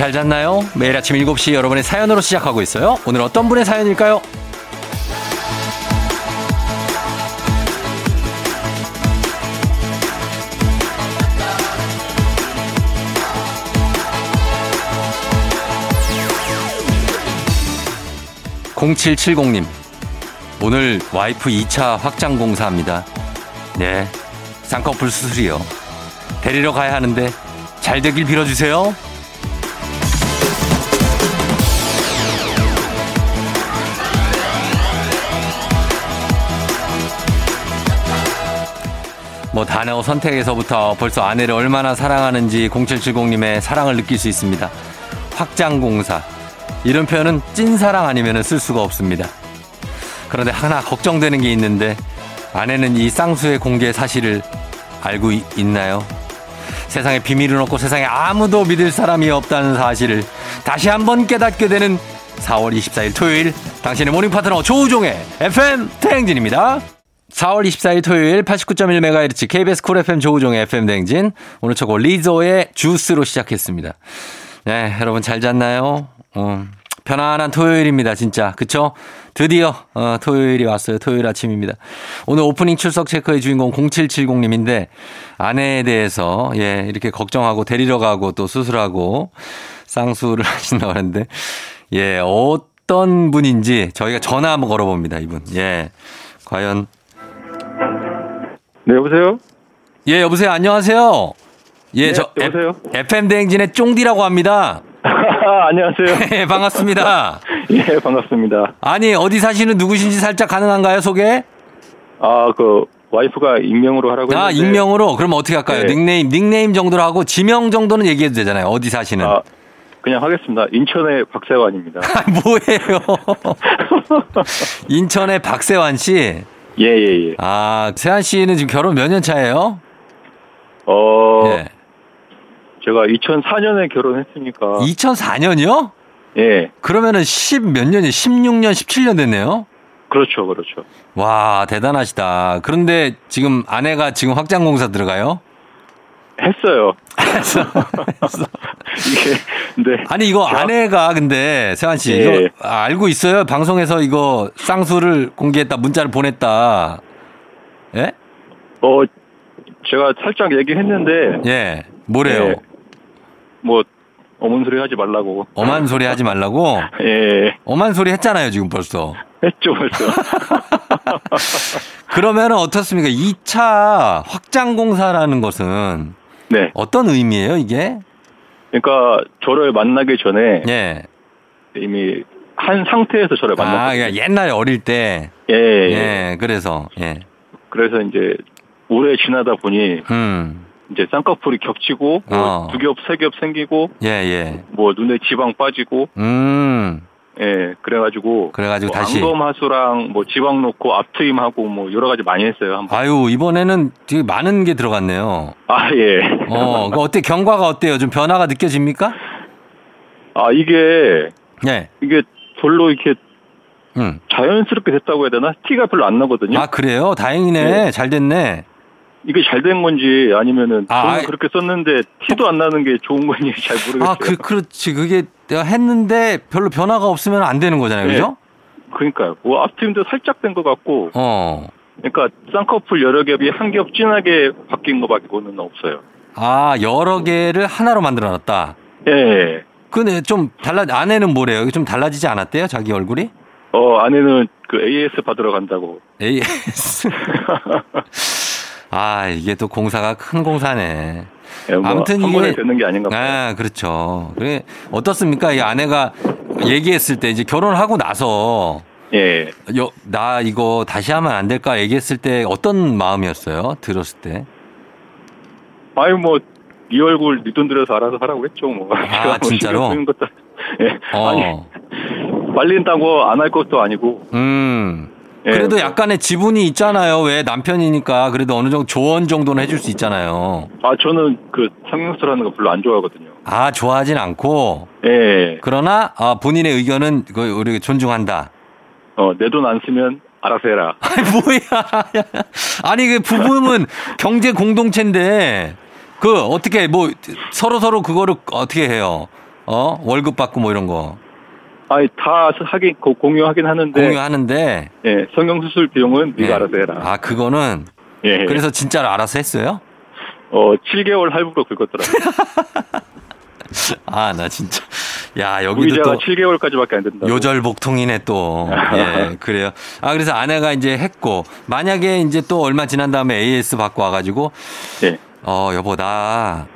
잘 잤나요? 매일 아침 7시 여러분의 사연으로 시작하고 있어요. 오늘 어떤 분의 사연일까요? 0770님, 오늘 와이프 2차 확장 공사합니다. 네, 쌍꺼풀 수술이요. 데리러 가야 하는데 잘 되길 빌어주세요. 뭐 단어 선택에서부터 벌써 아내를 얼마나 사랑하는지 0770님의 사랑을 느낄 수 있습니다. 확장공사. 이런 표현은 찐사랑 아니면 쓸 수가 없습니다. 그런데 하나 걱정되는 게 있는데 아내는 이 쌍수의 공개 사실을 알고 있, 있나요? 세상에 비밀은 없고 세상에 아무도 믿을 사람이 없다는 사실을 다시 한번 깨닫게 되는 4월 24일 토요일 당신의 morning 파트너 조우종의 FM 대행진입니다. 4월 24일 토요일 89.1MHz KBS Cool FM 조우종의 FM 대행진 오늘 저거 Lizzo의 Juice로 시작했습니다. 네, 여러분 잘 잤나요? 어, 편안한 토요일입니다, 진짜. 그쵸? 드디어, 어, 토요일이 왔어요. 토요일 아침입니다. 오늘 오프닝 출석 체크의 주인공 0770님인데, 아내에 대해서, 예, 이렇게 걱정하고 데리러 가고 또 수술하고 쌍수를 하신다고 하는데, 예, 어떤 분인지 저희가 전화 한번 걸어봅니다, 이분. 예. 과연. 네, 여보세요? 예, 여보세요. 안녕하세요. 예, 네, 저 여보세요? FM 대행진의 쫑디라고 합니다. 안녕하세요. 예, 반갑습니다. 예, 반갑습니다. 아니, 어디 사시는 누구신지 살짝 가능한가요, 소개? 아, 그, 와이프가 익명으로 하라고 아, 했는데. 익명으로? 그럼 어떻게 할까요? 네. 닉네임, 닉네임 정도로 하고 지명 정도는 얘기해도 되잖아요. 어디 사시는. 아, 그냥 하겠습니다. 인천의 박세환입니다. 아, 뭐예요? 인천의 박세환 씨. 예, 예, 예. 아, 세환 씨는 지금 결혼 몇 년 차예요? 어, 예. 제가 2004년에 결혼했으니까. 2004년이요? 예, 그러면은 10 몇 년이 16년, 17년 됐네요? 그렇죠, 그렇죠. 와, 대단하시다. 그런데 지금 아내가 지금 확장 공사 들어가요? 했어요. 했어. 이게, 근데. 아니 이거 저- 아내가 근데 세환 씨 예. 이거 알고 있어요? 방송에서 이거 쌍수를 공개했다 문자를 보냈다. 예? 어, 제가 살짝 얘기했는데. 예. 뭐래요? 예. 뭐, 어문 소리 하지 말라고. 엄한 소리 하지 말라고. 예, 엄한 소리 했잖아요 지금 벌써. 했죠, 벌써. 그러면 어떻습니까? 2차 확장 공사라는 것은 네. 어떤 의미예요 이게? 그러니까, 저를 만나기 전에. 예. 이미 한 상태에서 저를 아, 만났어요. 그러니까 옛날에 어릴 때. 예, 예. 예. 그래서 예. 그래서 이제 오래 지나다 보니 음. 이제 쌍꺼풀이 겹치고 어. 뭐 두 겹, 세 겹 생기고 예, 예. 뭐 눈에 지방 빠지고 음. 예, 그래가지고 그래가지고 뭐 다시 안검하수랑 뭐 지방 놓고 앞트임하고 뭐 여러 가지 많이 했어요. 한번. 아유, 이번에는 되게 많은 게 들어갔네요. 아, 예. 어, 그 어때 경과가 어때요? 좀 변화가 느껴집니까? 아, 이게 네. 이게 별로 이렇게 음. 자연스럽게 됐다고 해야 되나? 티가 별로 안 나거든요. 아, 그래요? 다행이네. 네. 잘 됐네. 이게 잘 된 건지 아니면은 아. 그렇게 썼는데 티도 안 나는 게 좋은 건지 잘 모르겠어요. 아, 그 그렇지. 그게 내가 했는데 별로 변화가 없으면 안 되는 거잖아요. 네. 그죠? 그러니까요. 뭐 앞트임도 살짝 된 것 같고 어. 그러니까 쌍꺼풀 여러 겹이 한 겹 진하게 바뀐 것밖에는 없어요. 아, 여러 개를 하나로 만들어 놨다. 예. 근데 좀 달라 아내는 뭐래요? 좀 달라지지 않았대요? 자기 얼굴이? 어 아내는 그 AS 받으러 간다고. AS. 아, 이게 또 공사가 큰 공사네. 예, 뭐 아무튼 한 이게- 되는 게 아닌가 봐요. 아, 그렇죠. 그래 어떻습니까? 이 아내가 얘기했을 때 이제 결혼하고 나서 예. 여, 나 이거 다시 하면 안 될까 얘기했을 때 어떤 마음이었어요? 들었을 때? 아유 뭐네 얼굴 네 돈 들여서 알아서 하라고 했죠 뭐. 뭐 진짜로? 예. 어. 아니 말린다고 안 할 것도 아니고. 음. 예. 그래도 약간의 지분이 있잖아요. 왜 남편이니까 그래도 어느 정도 조언 정도는 해줄 수 있잖아요. 아 저는 그 성형수술하는 거 별로 안 좋아하거든요. 아 좋아하진 않고 예. 그러나 아, 본인의 의견은 그 우리 존중한다. 어내 돈 안 쓰면 알아서 해라. 아니 뭐야? 아니 그 부부는 경제 공동체인데 그 어떻게 뭐 서로 서로 그거를 어떻게 해요? 어 월급 받고 뭐 이런 거 아니 다 하긴 고- 공유하긴 하는데 공유하는데 예, 성형 수술 비용은 네가 예. 알아서 해라. 아 그거는 예. 그래서 진짜로 알아서 했어요? 어 7개월 할부로 긁었더라고요. 아 나 진짜 야 여기도 또 7개월까지밖에 안 된다. 요절복통이네 또. 예, 그래요. 아, 그래서 아내가 이제 했고, 만약에 이제 또 얼마 지난 다음에 AS 받고 와가지고, 예. 어, 여보, 나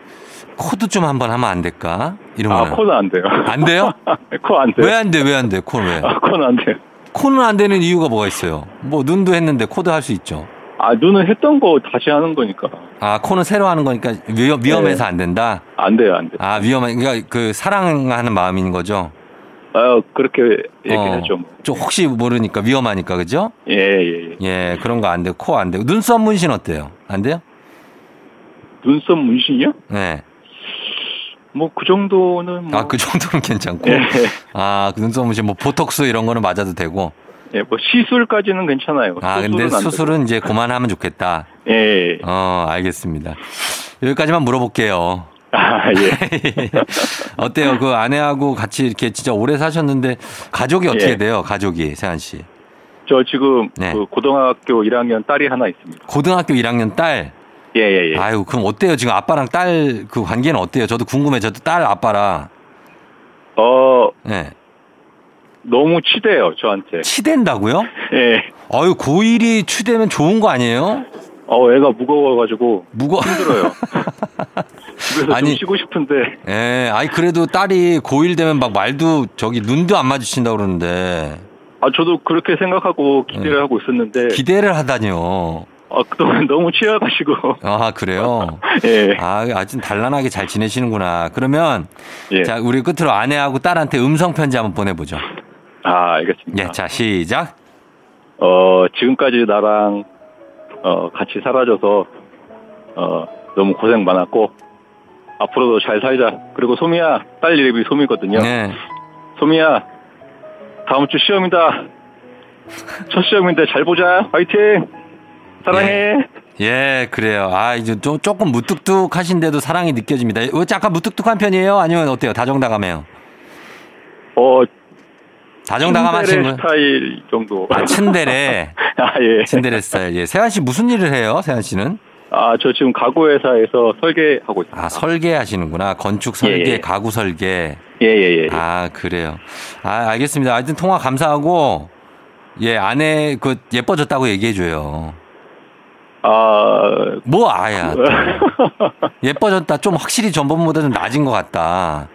코도 좀 한번 하면 안 될까? 이러면. 아 코는 안 돼요. 안 돼요? 코 안 돼요. 왜 안 돼? 왜 안 돼? 코는 왜? 아 코는 안 돼요. 코는 안 되는 이유가 뭐가 있어요? 뭐, 눈도 했는데 코도 할수 있죠. 아 눈은 했던 거 다시 하는 거니까 아, 코는 새로 하는 거니까 위험, 위험해서 안 된다? 안 돼요 안 돼. 아, 위험한, 그러니까 그 사랑하는 마음인 거죠? 아 그렇게 어, 얘기했죠. 뭐. 좀 혹시 모르니까 위험하니까, 그죠? 예 예 예. 예, 그런 거안 되고, 코안 되고. 눈썹 문신 어때요? 안 돼요? 눈썹 문신이요? 네. 뭐 그 정도는 뭐 아, 그 정도는 괜찮고. 예, 아, 그 눈썹 문신 뭐 보톡스 이런 거는 맞아도 되고. 예, 뭐 시술까지는 괜찮아요. 아, 근데 수술은 이제 그만하면 좋겠다. 예. 어, 알겠습니다. 여기까지만 물어볼게요. 아 예. 어때요? 그 아내하고 같이 이렇게 진짜 오래 사셨는데 가족이 어떻게 예. 돼요? 가족이, 세한 씨. 저 지금 네. 그 고등학교 1학년 딸이 하나 있습니다. 고등학교 1학년 딸. 예 예 예. 아유, 그럼 어때요? 지금 아빠랑 딸 그 관계는 어때요? 저도 궁금해. 저도 딸 아빠라. 어 예. 너무 치대요 저한테. 치댄다고요? 예. 아유, 고1이 치대면 좋은 거 아니에요? 어 애가 무거워가지고 무거 힘들어요. 집에서 아니. 좀 쉬고 싶은데 예, 아니 그래도 딸이 고1 되면 막 말도 저기 눈도 안 마주친다 그러는데 아 저도 그렇게 생각하고 기대를 네. 하고 있었는데 기대를 하다니요. 아 그동안 너무 치여가지고 아 그래요? 예. 아 아주 단란하게 잘 지내시는구나. 그러면 예. 자 우리 끝으로 아내하고 딸한테 음성 편지 한번 보내보죠. 아 알겠습니다. 예, 자 시작. 어 지금까지 나랑 어 같이 살아줘서 어 너무 고생 많았고 앞으로도 잘 살자. 그리고 소미야 딸 이름이 소미거든요. 네. 소미야 다음 주 시험이다. 첫 시험인데 잘 보자. 화이팅. 사랑해. 예, 그래요. 아, 이제 좀 조금 무뚝뚝하신데도 사랑이 느껴집니다. 왜 약간 무뚝뚝한 편이에요? 아니면 어때요? 다정다감해요? 어 다정다감하신 분? 스타일 정도. 아, 츤데레. 아 예. 츤데레 스타일. 예. 세환 씨 무슨 일을 해요? 세환 씨는? 아 저 지금 가구 회사에서 설계하고 있습니다. 아, 설계하시는구나. 건축 설계, 예, 예. 가구 설계. 예 예 예. 아, 그래요. 아, 알겠습니다. 하여튼 통화 감사하고, 예, 아내, 그, 예뻐졌다고 얘기해 줘요. 아 뭐, 아야. 예뻐졌다. 좀 확실히 전번보다 좀 낮은 것 같다.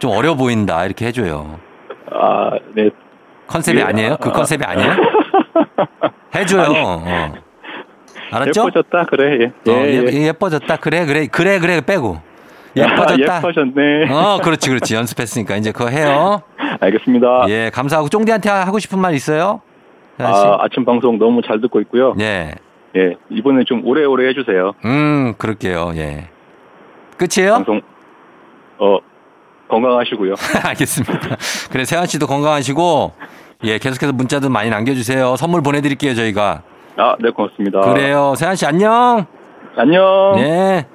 좀 어려 보인다. 이렇게 해줘요. 아, 네. 컨셉이 예, 아니에요? 그 아. 컨셉이 아니에요? 해줘요. 아니. 어. 알았죠? 예뻐졌다 그래. 예. 어, 예, 예. 예, 예 뻐졌다. 그래, 그래, 그래, 그래, 빼고. 예뻐졌다. 아, 예뻐졌네. 어, 그렇지, 그렇지. 연습했으니까 이제 그거 해요. 알겠습니다. 예, 감사하고 쫑디한테 하고 싶은 말 있어요? 아, 아침 방송 너무 잘 듣고 있고요. 예. 예. 이번에 좀 오래오래 해주세요. 음, 그럴게요. 예. 끝이에요? 방송, 어, 건강하시고요. 알겠습니다. 그래, 세환 씨도 건강하시고, 예, 계속해서 문자도 많이 남겨주세요. 선물 보내드릴게요, 저희가. 아, 네, 고맙습니다. 그래요. 세환 씨, 안녕! 안녕. 네.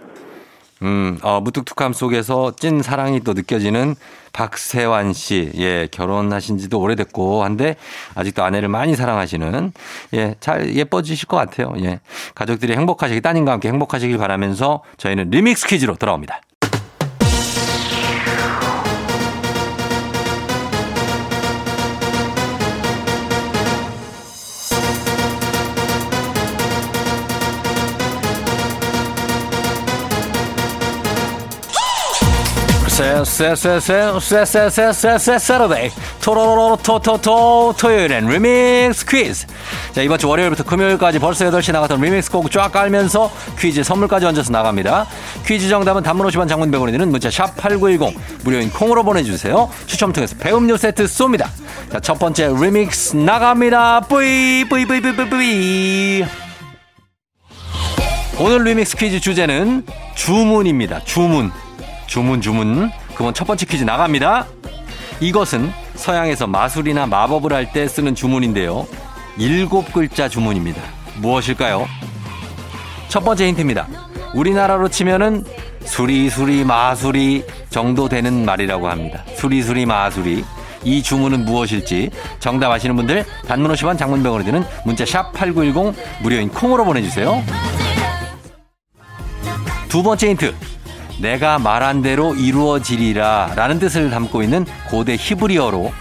음, 어, 무뚝뚝함 속에서 찐 사랑이 또 느껴지는 박세환 씨. 예, 결혼하신 지도 오래됐고 한데 아직도 아내를 많이 사랑하시는 예, 잘 예뻐지실 것 같아요. 예. 가족들이 행복하시길 따님과 함께 행복하시길 바라면서 저희는 리믹스 퀴즈로 돌아옵니다. 세세세세세세세세세세세세데이 토로로로 토토토 토요일엔 리믹스 퀴즈 자 이번 주 월요일부터 금요일까지 벌써 8시 나갔던 리믹스 곡쫙 깔면서 퀴즈 선물까지 얹어서 나갑니다 퀴즈 정답은 단문 50원 장문 100원이 드는 문자 샵8910 무료인 콩으로 보내주세요 추첨 통해서 배음료 세트 쏩니다 자첫 번째 리믹스 나갑니다 뿌이 뿌이 뿌이 뿌이 뿌이 뿌이 오늘 리믹스 퀴즈 주제는 주문입니다. 주문. 주문, 주문. 그건 첫 번째 퀴즈 나갑니다. 이것은 서양에서 마술이나 마법을 할 때 쓰는 주문인데요. 일곱 글자 주문입니다. 무엇일까요? 첫 번째 힌트입니다. 우리나라로 치면은 수리수리 마수리 정도 되는 말이라고 합니다. 수리수리 마수리. 이 주문은 무엇일지 정답 아시는 분들 단문 50원 장문병으로 드는 문자 샵 8910 무료인 콩으로 보내주세요. 두 번째 힌트. 내가 말한 대로 이루어지리라 라는 뜻을 담고 있는 고대 히브리어로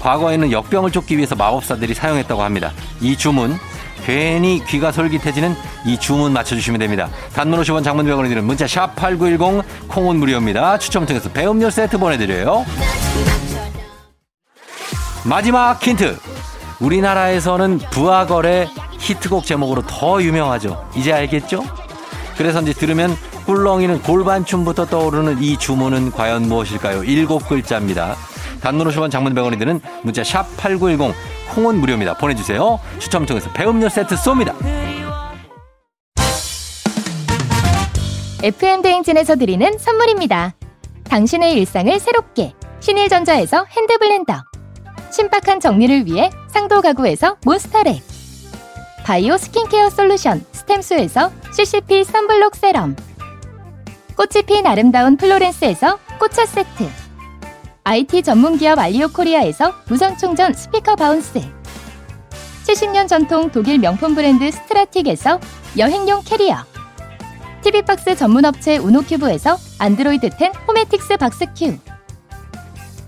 과거에는 역병을 쫓기 위해서 마법사들이 사용했다고 합니다. 이 주문 괜히 귀가 솔깃해지는 이 주문 맞춰주시면 됩니다. 단문 50원 장문병원에 드는 문자 샵 8910 콩은 무료입니다. 추첨 통해서 배음료 세트 보내드려요. 마지막 힌트. 우리나라에서는 부하거래 히트곡 제목으로 더 유명하죠. 이제 알겠죠? 그래서 이제 들으면 꿀렁이는 골반춤부터 떠오르는 이 주문은 과연 무엇일까요? 일곱 글자입니다. 단문 50원 장문 100원이 드는 문자 샵 8910 콩은 무료입니다. 보내주세요. 추첨 통해서 배음료 세트 쏩니다. FM 대행진에서 드리는 선물입니다. 당신의 일상을 새롭게 신일전자에서 hand blender 신박한 정리를 위해 상도 가구에서 몬스터랩 바이오 skincare solution 스템수에서 CCP sunblock serum 꽃이 핀 아름다운 플로렌스에서 꽃차 세트. IT 전문기업 알리오 코리아에서 무선충전 스피커 바운스. 70년 전통 독일 명품 브랜드 스트라틱에서 여행용 캐리어. TV박스 전문업체 우노큐브에서 안드로이드 10 호메틱스 박스큐.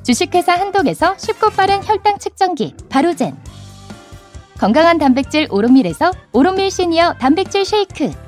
주식회사 한독에서 쉽고 빠른 혈당 측정기 바로젠. 건강한 단백질 오롯밀에서 오롯밀 시니어 단백질 쉐이크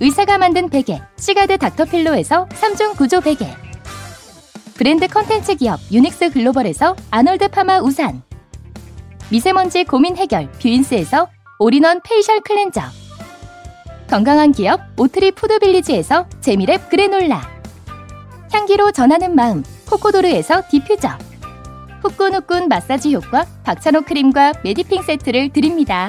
의사가 만든 베개 시가드 닥터필로에서 3중 구조 베개. 브랜드 컨텐츠 기업 유닉스 글로벌에서 아놀드 파마 우산. 미세먼지 고민 해결 뷰인스에서 all-in-one facial cleanser. 건강한 기업 오트리 푸드빌리지에서 재미랩 그래놀라. 향기로 전하는 마음 코코도르에서 디퓨저. 후끈후끈 마사지 효과 박찬호 크림과 메디핑 세트를 드립니다.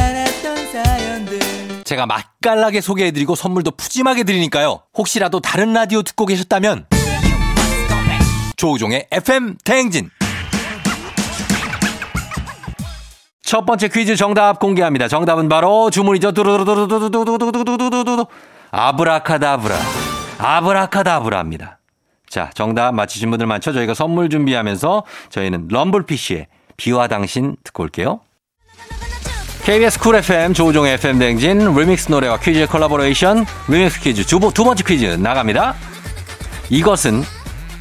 제가 맛깔나게 소개해드리고 선물도 푸짐하게 드리니까요. 혹시라도 다른 라디오 듣고 계셨다면 조우종의 FM 대행진 첫 번째 퀴즈 정답 공개합니다. 정답은 바로 주문이죠. 아브라카다브라 아브라카다브라입니다. 자, 정답 맞히신 분들 많죠? 저희가 선물 준비하면서 저희는 럼블피쉬의 비와 당신 듣고 올게요. KBS 쿨 FM 조우종의 FM 대행진 리믹스 노래와 퀴즈의 콜라보레이션 리믹스 퀴즈 두, 두 번째 퀴즈 나갑니다. 이것은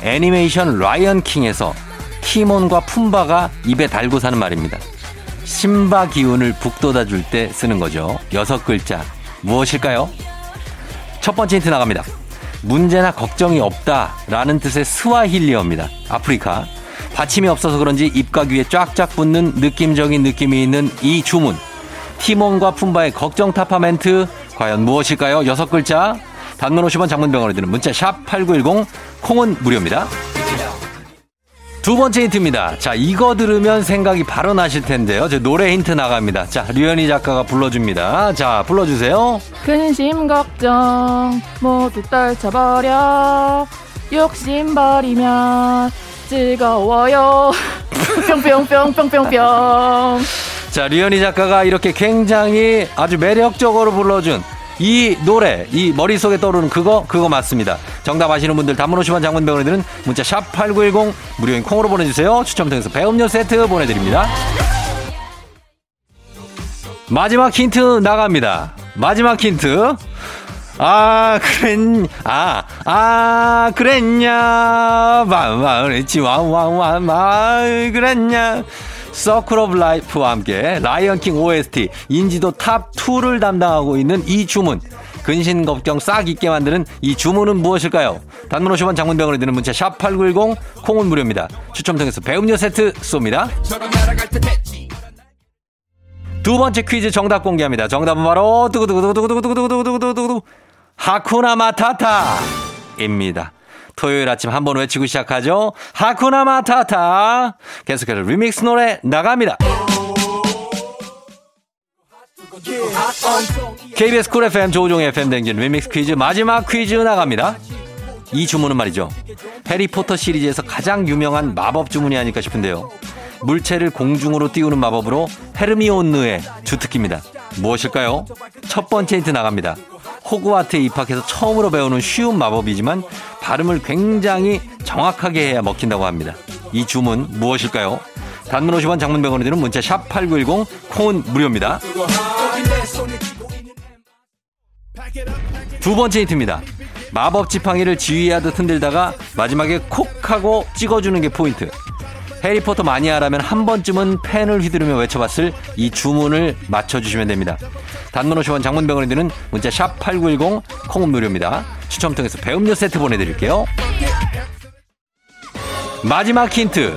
애니메이션 라이언 킹에서 티몬과 품바가 입에 달고 사는 말입니다. 심바 기운을 북돋아 줄 때 쓰는 거죠. 여섯 글자 무엇일까요? 첫 번째 힌트 나갑니다. 문제나 걱정이 없다라는 뜻의 스와힐리어입니다. 아프리카. 받침이 없어서 그런지 입과 귀에 쫙쫙 붙는 느낌적인 느낌이 있는 이 주문. 티몬과 품바의 걱정 타파 멘트 과연 무엇일까요? 여섯 글자. 단문 50원 장문병원에 드는 문자 샵 8910 콩은 무료입니다. 두 번째 힌트입니다. 자, 이거 들으면 생각이 바로 나실 텐데요. 제 노래 힌트 나갑니다. 자, 류현희 작가가 불러줍니다. 자, 불러주세요. 근심 걱정 모두 떨쳐버려 욕심 버리면 즐거워요. 뿅뿅뿅뿅뿅뿅. 자, 류현희 작가가 이렇게 굉장히 아주 매력적으로 불러준 이 노래, 이 머릿속에 떠오르는 그거, 그거 맞습니다. 정답 아시는 분들 단문 50원 장문 병원에 드는 문자 샵 8910 무료인 콩으로 보내주세요. 추첨 통해서 배음료 세트 보내드립니다. 마지막 힌트 나갑니다. 마지막 힌트. 아, 그랬, 아, 아, 그랬냐. 마 마, 그랬지, 와, 와, 와, 마, 그랬냐. Circle of Life와 함께 라이언킹 OST 인지도 top 2를 담당하고 있는 이 주문. 근심 걱정 싹 잊게 만드는 이 주문은 무엇일까요? 단문 50원 장문 100원 드는 문자 샵 8910 콩은 무료입니다. 추첨 통해서 배음료 세트 쏩니다. 두 번째 퀴즈 정답 공개합니다. 정답은 바로 두구두구두구두구두구두구두구두구두구 Hakuna Matata입니다. 토요일 아침 한 번 외치고 시작하죠. Hakuna Matata. 계속해서 리믹스 노래 나갑니다. KBS 쿨 FM 조우종 FM 댕진 리믹스 퀴즈 마지막 퀴즈 나갑니다. 이 주문은 말이죠. 해리포터 시리즈에서 가장 유명한 마법 주문이 아닐까 싶은데요. 물체를 공중으로 띄우는 마법으로 헤르미온느의 주특기입니다. 무엇일까요? 첫 번째 힌트 나갑니다. 호그와트에 입학해서 처음으로 배우는 쉬운 마법이지만 발음을 굉장히 정확하게 해야 먹힌다고 합니다. 이 주문 무엇일까요? 단문 50원 장문 100원이 드는 문자 샵 8910 콩은 무료입니다. 두 번째 힌트입니다. 마법 지팡이를 지휘하듯 흔들다가 마지막에 콕 하고 찍어주는 게 포인트. 해리포터 마니아라면 한 번쯤은 펜을 휘두르며 외쳐봤을 이 주문을 맞춰주시면 됩니다. 단문 50원 장문병원에 드는 문자 샵8910 콩은 무료입니다. 추첨 통해서 배음료 세트 보내드릴게요. 마지막 힌트.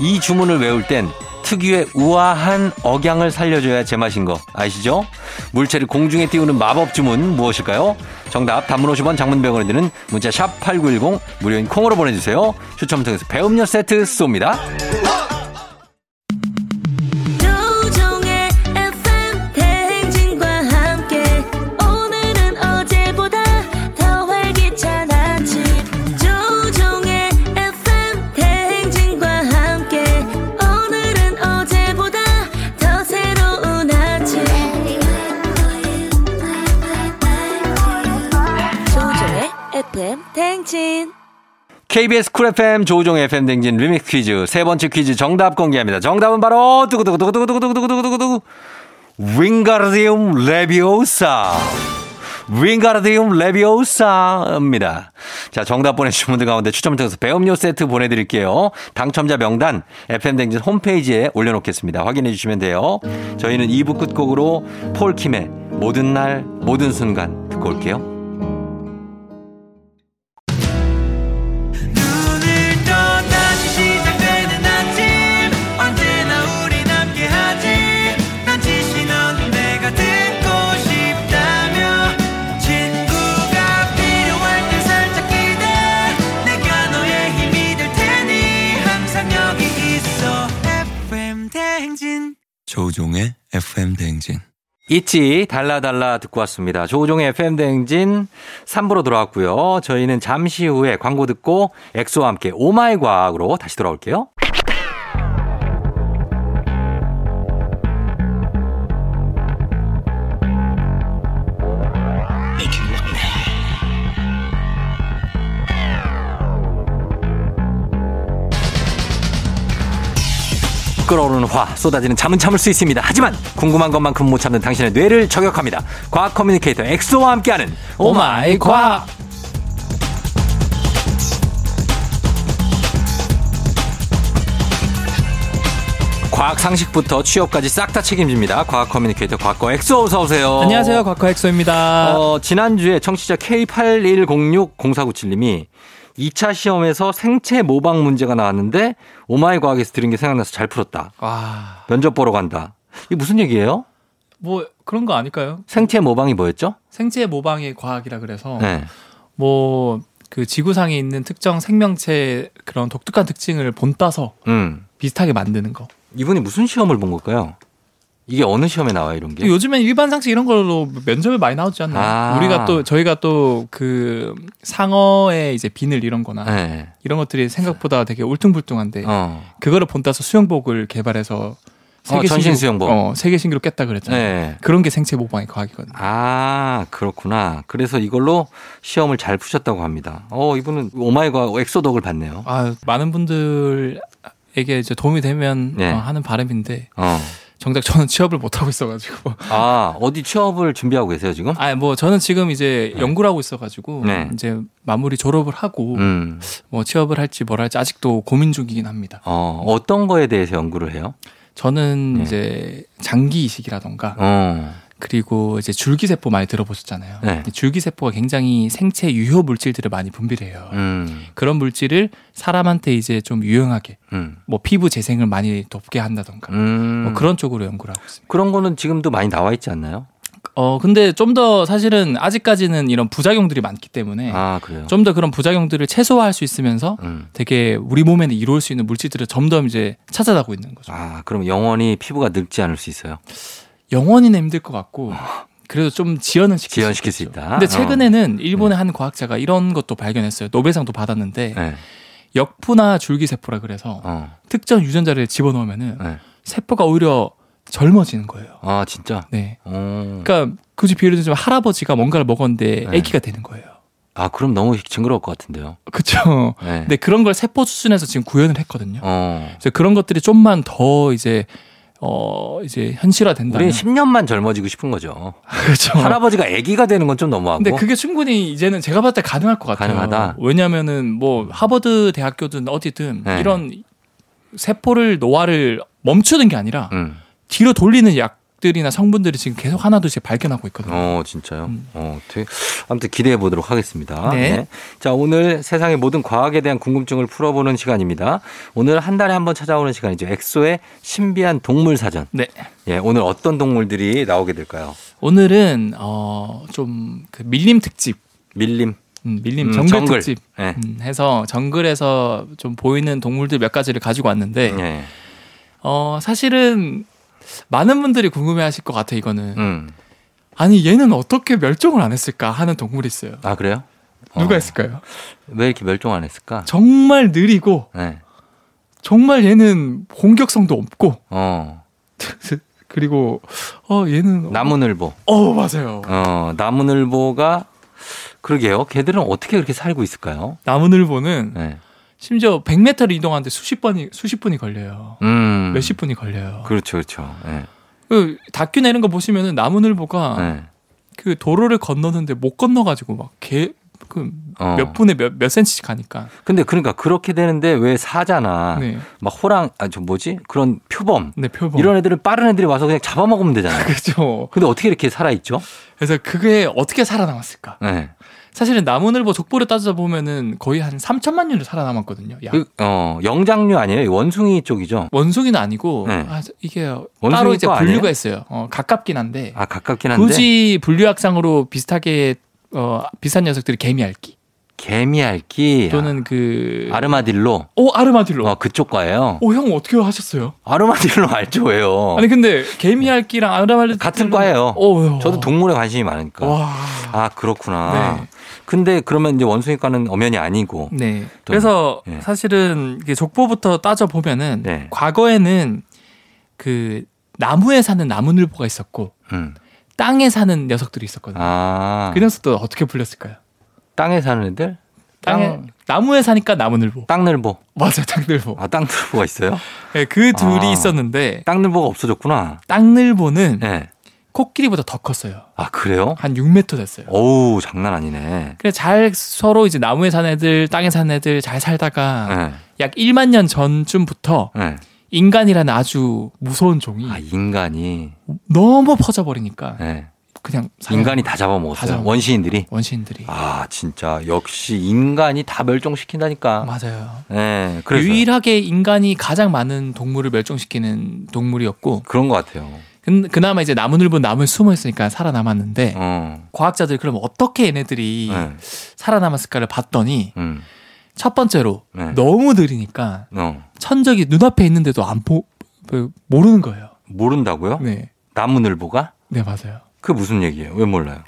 이 주문을 외울 땐 특유의 우아한 억양을 살려줘야 제맛인 거 아시죠? 물체를 공중에 띄우는 마법 주문 무엇일까요? 정답 단문 50원 장문 100원에 드는 문자 샵 8910 무료인 콩으로 보내주세요. 추첨 통해서 배음료 세트 쏩니다. KBS 쿨 FM 조우종 FM 댕진 리믹스 퀴즈 세 번째 퀴즈 정답 공개합니다. 정답은 바로 두구두구두구두구두구두구두구두구 Wingardium Leviosa Wingardium Leviosa입니다. 자, 정답 보내주신 분들 가운데 추첨을 통해서 배음료 세트 보내드릴게요. 당첨자 명단 FM댕진 홈페이지에 올려놓겠습니다. 확인해 주시면 돼요. 저희는 2부 끝곡으로 폴킴의 모든 날, 모든 순간 듣고 올게요. 조우종의 FM 대행진. 있지 달라달라 듣고 왔습니다. 조종의 FM 대행진 3부로 돌아왔고요. 저희는 잠시 후에 광고 듣고 엑소와 함께 오마이 과학으로 다시 돌아올게요. 끓어오르는 화 쏟아지는 잠은 참을 수 있습니다. 하지만 궁금한 것만큼 못 참는 당신의 뇌를 저격합니다. 과학 communicator 엑소와 함께하는 oh my 과학. 과학 상식부터 취업까지 싹 다 책임집니다. 과학 communicator 과거 엑소 어서 오세요. 안녕하세요. 과학 엑소입니다. 어, 지난주에 청취자 K81060497님이 2차 시험에서 생체 모방 문제가 나왔는데 오마이 과학에서 들은 게 생각나서 잘 풀었다. 와, 면접 보러 간다. 이게 무슨 얘기예요? 뭐 그런 거 아닐까요? 생체 모방이 뭐였죠? 생체 모방의 과학이라 그래서 네. 뭐그 지구상에 있는 특정 생명체 그런 독특한 특징을 본따서 음. 비슷하게 만드는 거. 이분이 무슨 시험을 본 걸까요? 이게 어느 시험에 나와요, 이런 게? 요즘엔 일반 상식 이런 걸로 면접에 많이 나오지 않나요? 아. 우리가 또 저희가 또 그 상어의 이제 비늘 이런 거나 네. 이런 것들이 생각보다 되게 울퉁불퉁한데 어. 그거를 본따서 수영복을 개발해서 세계 전신 신기록- 수영복. 어, 세계 신기록 깼다 그랬잖아요. 네. 그런 게 생체 모방의 과학이거든요. 아, 그렇구나. 그래서 이걸로 시험을 잘 푸셨다고 합니다. 어, 이분은 오마이과 엑소덕을 받네요. 아, 많은 분들에게 이제 도움이 되면 네. 어, 하는 바람인데 어. 정작 저는 취업을 못 하고 있어가지고. 아, 어디 취업을 준비하고 계세요, 지금? 아, 뭐 저는 지금 이제 네. 연구를 하고 있어가지고 네. 이제 마무리 졸업을 하고 음. 뭐 취업을 할지 뭘 할지 아직도 고민 중이긴 합니다. 어, 어떤 거에 대해서 연구를 해요? 저는 네. 이제 장기 이식이라던가 어. 그리고 이제 줄기세포 많이 들어보셨잖아요. 네. 줄기세포가 굉장히 생체 유효 물질들을 많이 분비해요. 음. 그런 물질을 사람한테 이제 좀 유용하게 음. 뭐 피부 재생을 많이 돕게 한다던가 음. 뭐 그런 쪽으로 연구를 하고 있습니다. 그런 거는 지금도 많이 나와 있지 않나요? 어 근데 좀 더 사실은 아직까지는 이런 부작용들이 많기 때문에 아, 그래요. 좀더 그런 부작용들을 최소화할 수 있으면서 음. 되게 우리 몸에는 이로울 수 있는 물질들을 점점 이제 찾아가고 있는 거죠. 아, 그럼 영원히 피부가 늙지 않을 수 있어요. 영원히는 힘들 것 같고 그래도 좀 지연은 시킬 지연시킬 수, 수. 있다. 근데 어. 최근에는 일본의 한 과학자가 이런 것도 발견했어요. 노벨상도 받았는데 네. 역푸나 줄기세포라 그래서 어. 특정 유전자를 집어넣으면은 네. 세포가 오히려 젊어지는 거예요. 아, 진짜? 네. 어. 그러니까 굳이 비유를 들자면 할아버지가 뭔가를 먹었는데 네. 아기가 되는 거예요. 아, 그럼 너무 징그러울 것 같은데요. 그렇죠. 네. 근데 그런 걸 세포 수준에서 지금 구현을 했거든요. 어. 그래서 그런 것들이 좀만 더 이제 어 이제 현실화 된다면 우리는 10년만 젊어지고 싶은 거죠. 그렇죠. 할아버지가 아기가 되는 건 좀 너무하고. 근데 그게 충분히 이제는 제가 봤을 때 가능할 것 같아요. 가능하다? 왜냐면은 뭐 하버드 대학교든 어디든 네. 이런 세포를 노화를 멈추는 게 아니라 음. 뒤로 돌리는 약 들이나 성분들이 지금 계속 하나둘씩 발견하고 있거든요. 어, 진짜요? 음. 어, 되게, 아무튼 기대해 보도록 하겠습니다. 네. 자, 오늘 세상의 모든 과학에 대한 궁금증을 풀어보는 시간입니다. 오늘 한 달에 한 번 찾아오는 시간이죠. 엑소의 신비한 동물 사전. 네. 예, 오늘 어떤 동물들이 나오게 될까요? 오늘은 어 좀 그 밀림 특집, 밀림. 음, 밀림 음, 정글, 정글. 특집 예. 음, 해서 정글에서 좀 보이는 동물들 몇 가지를 가지고 왔는데 예. 어 사실은 많은 분들이 궁금해하실 것 같아 요 이거는 음. 아니 얘는 어떻게 멸종을 안 했을까 하는 동물이 있어요. 아, 그래요? 누가 어, 했을까요? 왜 이렇게 멸종 안 했을까? 정말 느리고 예. 정말 얘는 공격성도 없고 어. 그리고 어 얘는 나무늘보. 어 맞아요. 어, 나무늘보가 그러게요. 걔들은 어떻게 그렇게 살고 있을까요? 나무늘보는 네. 심지어 100m를 이동하는데 수십 번이 수십 분이 걸려요. 음. 몇십 분이 걸려요. 그렇죠, 그렇죠. 예. 그 다큐 내는 거 보시면은 나무늘보가 예. 그 도로를 건너는데 못 건너가지고 막개 그몇 어. 분에 몇, 몇 센치씩 가니까. 근데 그러니까 그렇게 되는데 왜 사자나 네. 막 호랑 아 저 뭐지 그런 표범 네, 표범. 이런 애들은 빠른 애들이 와서 그냥 잡아먹으면 되잖아요. 그렇죠. 근데 어떻게 이렇게 살아 있죠? 그래서 그게 어떻게 살아남았을까? 네. 사실은 나무늘보 족보를 따져 보면은 거의 한 3천만 년을 살아남았거든요. 약. 그, 어 영장류 아니에요? 원숭이 쪽이죠. 원숭이는 아니고 네. 아, 이게 따로 이제 거 분류가 아니에요? 있어요. 어, 가깝긴 한데 아 가깝긴 한데 굳이 분류학상으로 비슷하게 어, 비슷한 녀석들이 개미알기 개미알기 또는 그 아르마딜로 오 아르마딜로. 어 그쪽 과예요. 오 형 어떻게 하셨어요? 아르마딜로 알죠 왜요? 아니 근데 개미알기랑 아르마딜로 같은 과예요. 오, 저도 동물에 관심이 많으니까. 와. 아 그렇구나. 네. 근데 그러면 이제 원숭이과는 엄연히 아니고. 네. 또, 그래서 예. 사실은 족보부터 따져 보면은 네. 과거에는 그 나무에 사는 나무늘보가 있었고 음. 땅에 사는 녀석들이 있었거든요. 아 그 녀석들 어떻게 불렸을까요? 땅에 사는 애들? 땅에 땅 나무에 사니까 나무늘보. 땅늘보. 맞아요, 땅늘보. 아 땅늘보가 있어요? 네, 그 둘이 아. 있었는데 땅늘보가 없어졌구나. 땅늘보는 네. 코끼리보다 더 컸어요. 아 그래요? 한 6m 됐어요. 어우 장난 아니네. 그래 잘 서로 이제 나무에 사는 애들, 땅에 사는 애들 잘 살다가 네. 약 1만 년 전쯤부터 네. 인간이라는 아주 무서운 종이 아 인간이 너무 퍼져버리니까 네. 그냥 인간이 다 잡아먹었어요. 다 잡아먹었어요. 원시인들이. 원시인들이 아 진짜 역시 인간이 다 멸종시킨다니까. 맞아요. 네. 그래서 유일하게 인간이 가장 많은 동물을 멸종시키는 동물이었고 그런 것 같아요. 그, 그나마 이제 나무늘보 나무에 숨어 있으니까 살아남았는데 어. 과학자들이 그럼 어떻게 얘네들이 네. 살아남았을까를 봤더니 음. 첫 번째로 네. 너무 느리니까 어. 천적이 눈앞에 있는데도 안 보, 그, 모르는 거예요. 모른다고요? 네. 나무늘보가? 네 맞아요. 그 무슨 얘기예요? 왜 몰라요?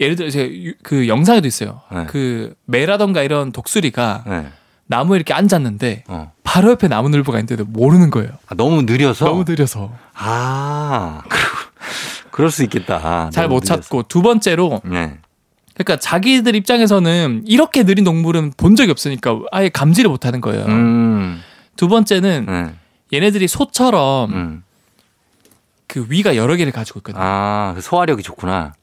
예를 들어 유- 그 영상에도 있어요. 네. 그 매라던가 이런 독수리가 네. 나무에 이렇게 앉았는데 어. 바로 옆에 나무늘보가 있는데도 모르는 거예요. 아, 너무 느려서? 너무 느려서 아, 그럴 수 있겠다. 잘 못. 찾고 두 번째로 네. 그러니까 자기들 입장에서는 이렇게 느린 동물은 본 적이 없으니까 아예 감지를 못 하는 거예요. 음, 두 번째는 네. 얘네들이 소처럼 음. 그 위가 여러 개를 가지고 있거든요. 아, 그 소화력이 좋구나.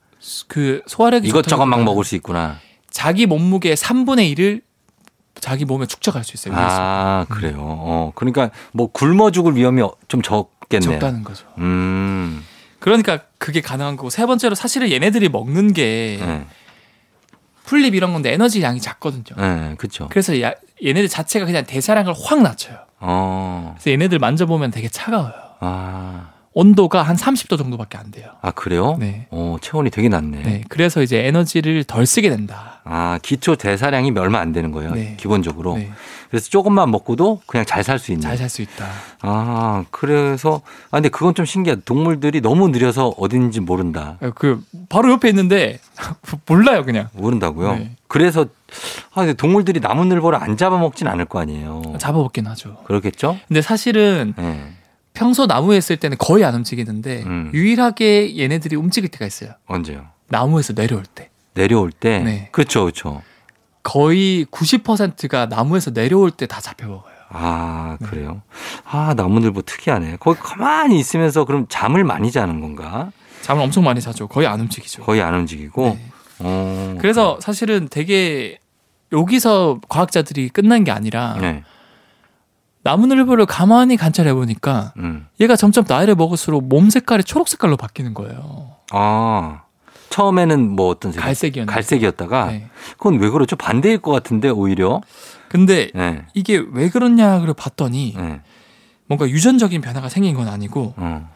그 소화력이 이것저것 막 먹을 수 있구나. 자기 몸무게의 3분의 1을 자기 몸에 축적할 수 있어요. 위에서. 아, 그래요. 어, 그러니까 뭐 굶어 죽을 위험이 어- 좀 적겠네요. 적다는 거죠. 음, 그러니까 그게 가능한 거고 세 번째로 사실은 얘네들이 먹는 게 네. 풀립 이런 건데 에너지 양이 작거든요. 네, 그쵸. 그래서 야- 얘네들 자체가 그냥 대사량을 확 낮춰요. 어, 그래서 얘네들 만져보면 되게 차가워요. 아, 온도가 한 30도 정도밖에 안 돼요. 아, 그래요? 네. 어, 체온이 되게 낮네. 네. 그래서 이제 에너지를 덜 쓰게 된다. 아, 기초 대사량이 얼마 안 되는 거예요. 네. 기본적으로. 네. 그래서 조금만 먹고도 그냥 잘 살 수 있는. 잘 살 수 있다. 아, 그래서, 아, 근데 그건 좀 신기하다. 동물들이 너무 느려서 어딘지 모른다. 그 바로 옆에 있는데 몰라요 그냥. 모른다고요? 네. 그래서, 아, 근데 동물들이 나무늘보를 안 잡아먹진 않을 거 아니에요. 잡아먹긴 하죠. 그렇겠죠? 근데 사실은 네. 평소 나무에 있을 때는 거의 안 움직이는데 음. 유일하게 얘네들이 움직일 때가 있어요. 언제요? 나무에서 내려올 때. 내려올 때? 네. 그렇죠, 그렇죠. 거의 90%가 나무에서 내려올 때 다 잡혀 먹어요. 아, 네. 그래요? 아, 나무늘보 특이하네. 거기 가만히 있으면서 그럼 잠을 많이 자는 건가? 잠을 엄청 많이 자죠. 거의 안 움직이죠. 거의 안 움직이고. 네. 어. 그래서 사실은 되게 여기서 과학자들이 끝난 게 아니라 네. 나무늘보를 가만히 관찰해 보니까 음. 얘가 점점 나이를 먹을수록 몸 색깔이 초록 색깔로 바뀌는 거예요. 아. 처음에는 뭐 어떤 색이? 갈색이었는데. 갈색이었다가 네. 그건 왜 그렇죠? 반대일 것 같은데 오히려. 근데 네. 이게 왜 그러냐 를 봤더니 네. 뭔가 유전적인 변화가 생긴 건 아니고 어.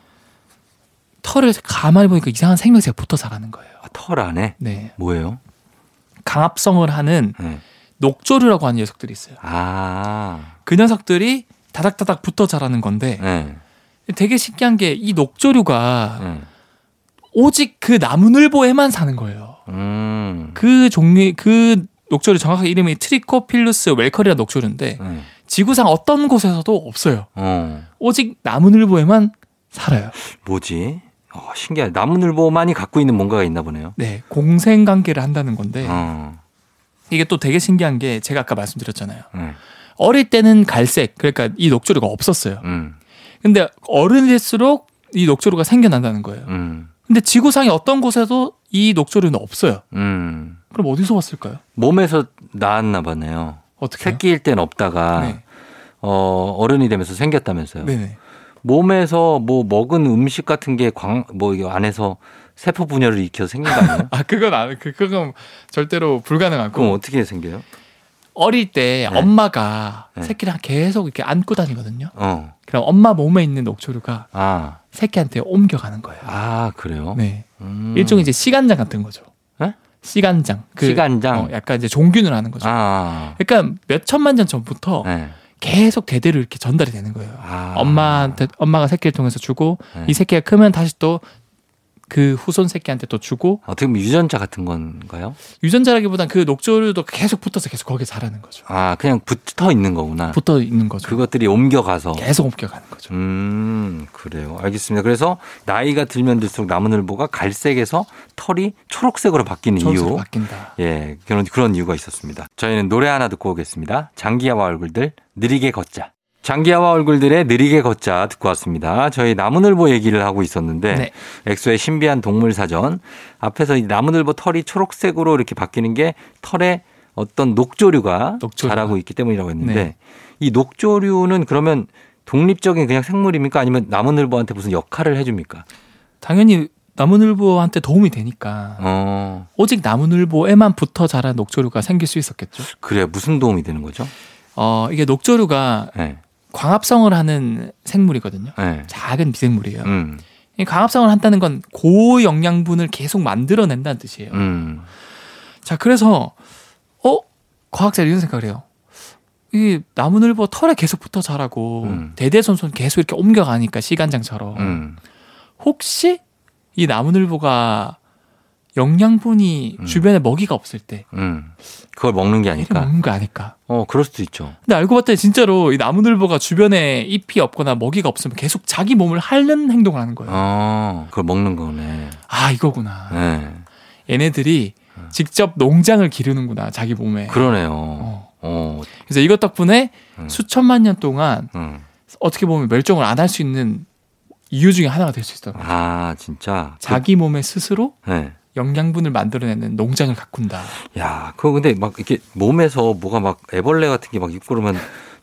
털을 가만히 보니까 이상한 생명체가 붙어 자라는 거예요. 아, 털 안에 네. 뭐예요? 강압성을 하는 네. 녹조류라고 하는 녀석들이 있어요. 아. 그 녀석들이 다닥다닥 붙어 자라는 건데 네. 되게 신기한 게 이 녹조류가 네. 오직 그 나무늘보에만 사는 거예요. 음. 그 종류 그 녹조류 정확하게 이름이 Trichophilus welckeri라 녹조류인데 네. 지구상 어떤 곳에서도 없어요. 어. 오직 나무늘보에만 살아요. 뭐지? 어, 신기하다. 나무늘보만이 갖고 있는 뭔가가 있나 보네요. 네, 공생 관계를 한다는 건데 어. 이게 또 되게 신기한 게 제가 아까 말씀드렸잖아요. 네. 어릴 때는 갈색 그러니까 이 녹조류가 없었어요. 음. 근데 어른이 될수록 이 녹조류가 생겨난다는 거예요. 음. 근데 지구상의 어떤 곳에도 이 녹조류는 없어요. 음. 그럼 어디서 왔을까요? 몸에서 나왔나 보네요. 어떻게? 새끼일 땐 없다가 네. 어, 어른이 되면서 생겼다면서요. 네네. 몸에서 뭐 먹은 음식 같은 게 광, 뭐 안에서 세포 분열을 일으켜서 생긴 거 아니에요? 아 그건 안 그, 그건 절대로 불가능하고 그럼 어떻게 생겨요? 어릴 때 네. 엄마가 네. 새끼랑 계속 이렇게 안고 다니거든요. 어. 그럼 엄마 몸에 있는 녹조류가 아. 새끼한테 옮겨가는 거예요. 아, 그래요? 네. 음. 일종의 이제 시간장 같은 거죠. 네? 시간장. 그, 시간장? 어, 약간 이제 종균을 하는 거죠. 아. 그러니까 몇 천만 년 전부터 네. 계속 대대로 이렇게 전달이 되는 거예요. 아. 엄마한테 엄마가 새끼를 통해서 주고 네. 이 새끼가 크면 다시 또 그 후손 새끼한테 또 주고 어떻게 보면 유전자 같은 건가요? 유전자라기보단 그 녹조류도 계속 붙어서 계속 거기에 자라는 거죠. 아, 그냥 붙어 있는 거구나. 붙어 있는 거죠. 그것들이 옮겨가서. 계속 옮겨가는 거죠. 음, 그래요. 알겠습니다. 그래서 나이가 들면 들수록 나무늘보가 갈색에서 털이 초록색으로 바뀌는 초록색으로 이유. 바뀐다. 예, 그런, 그런 이유가 있었습니다. 저희는 노래 하나 듣고 오겠습니다. 장기하와 얼굴들, 느리게 걷자. 장기하와 얼굴들의 느리게 걷자 듣고 왔습니다. 저희 나무늘보 얘기를 하고 있었는데, 네. 엑소의 신비한 동물 사전. 앞에서 이 나무늘보 털이 초록색으로 이렇게 바뀌는 게 털에 어떤 녹조류가 녹조류가. 자라고 있기 때문이라고 했는데, 네. 이 녹조류는 그러면 독립적인 그냥 생물입니까? 아니면 나무늘보한테 무슨 역할을 해줍니까? 당연히 나무늘보한테 도움이 되니까 어, 오직 나무늘보에만 붙어 자란 녹조류가 생길 수 있었겠죠. 그래. 무슨 도움이 되는 거죠? 어, 이게 녹조류가 네. 광합성을 하는 생물이거든요. 네. 작은 미생물이에요. 음, 이 광합성을 한다는 건 고영양분을 계속 만들어낸다는 뜻이에요. 음, 자, 그래서 어 과학자들이 이런 생각을 해요. 이 나무늘보 털에 계속 붙어 자라고 음. 대대손손 계속 이렇게 옮겨가니까 시간장처럼 음. 혹시 이 나무늘보가 영양분이 음. 주변에 먹이가 없을 때 음. 그걸 먹는 게 아닐까? 먹는 거 아닐까? 어, 그럴 수도 있죠. 근데 알고 봤더니 진짜로 이 나무늘보가 주변에 잎이 없거나 먹이가 없으면 계속 자기 몸을 핥는 행동을 하는 거예요. 어, 그걸 먹는 거네. 아 이거구나. 네. 얘네들이 직접 농장을 기르는구나 자기 몸에. 그러네요. 어. 어, 그래서 이것 덕분에 음. 수천만 년 동안 음. 어떻게 보면 멸종을 안 할 수 있는 이유 중에 하나가 될 수 있어요. 아, 진짜. 자기 몸에 스스로 그, 네. 영양분을 만들어내는 농장을 가꾼다. 야, 그거 근데 막 이렇게 몸에서 뭐가 막 애벌레 같은 게막 있고 그러면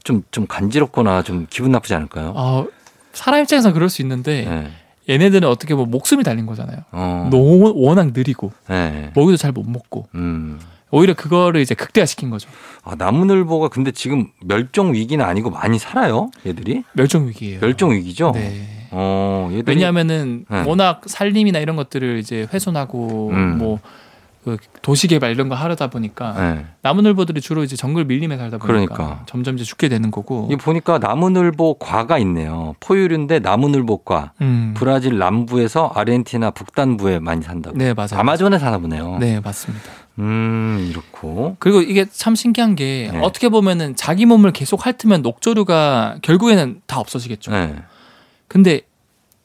좀, 좀 간지럽거나 좀 기분 나쁘지 않을까요? 어, 사람 입장에서 그럴 수 있는데 네. 얘네들은 어떻게 보면 목숨이 달린 거잖아요. 어. 너무 워낙 느리고 네. 먹이도 잘 못 먹고 음. 오히려 그거를 이제 극대화시킨 거죠. 아, 나무늘보가 근데 지금 멸종 위기는 아니고 많이 살아요? 얘들이? 멸종 위기예요. 멸종 위기죠? 네. 어, 얘들이 왜냐하면은 네. 워낙 산림이나 이런 것들을 이제 훼손하고 음. 뭐 그 도시 개발 이런 거 하려다 보니까 네. 나무늘보들이 주로 이제 정글 밀림에 살다 보니까 그러니까. 점점 이제 죽게 되는 거고. 이 보니까 나무늘보 과가 있네요. 포유류인데 나무늘보과. 음. 브라질 남부에서 아르헨티나 북단부에 많이 산다고. 네 맞아요. 아마존에 사나 보네요. 네 맞습니다. 음, 이렇고. 그리고 이게 참 신기한 게 네. 어떻게 보면은 자기 몸을 계속 핥으면 녹조류가 결국에는 다 없어지겠죠. 네. 근데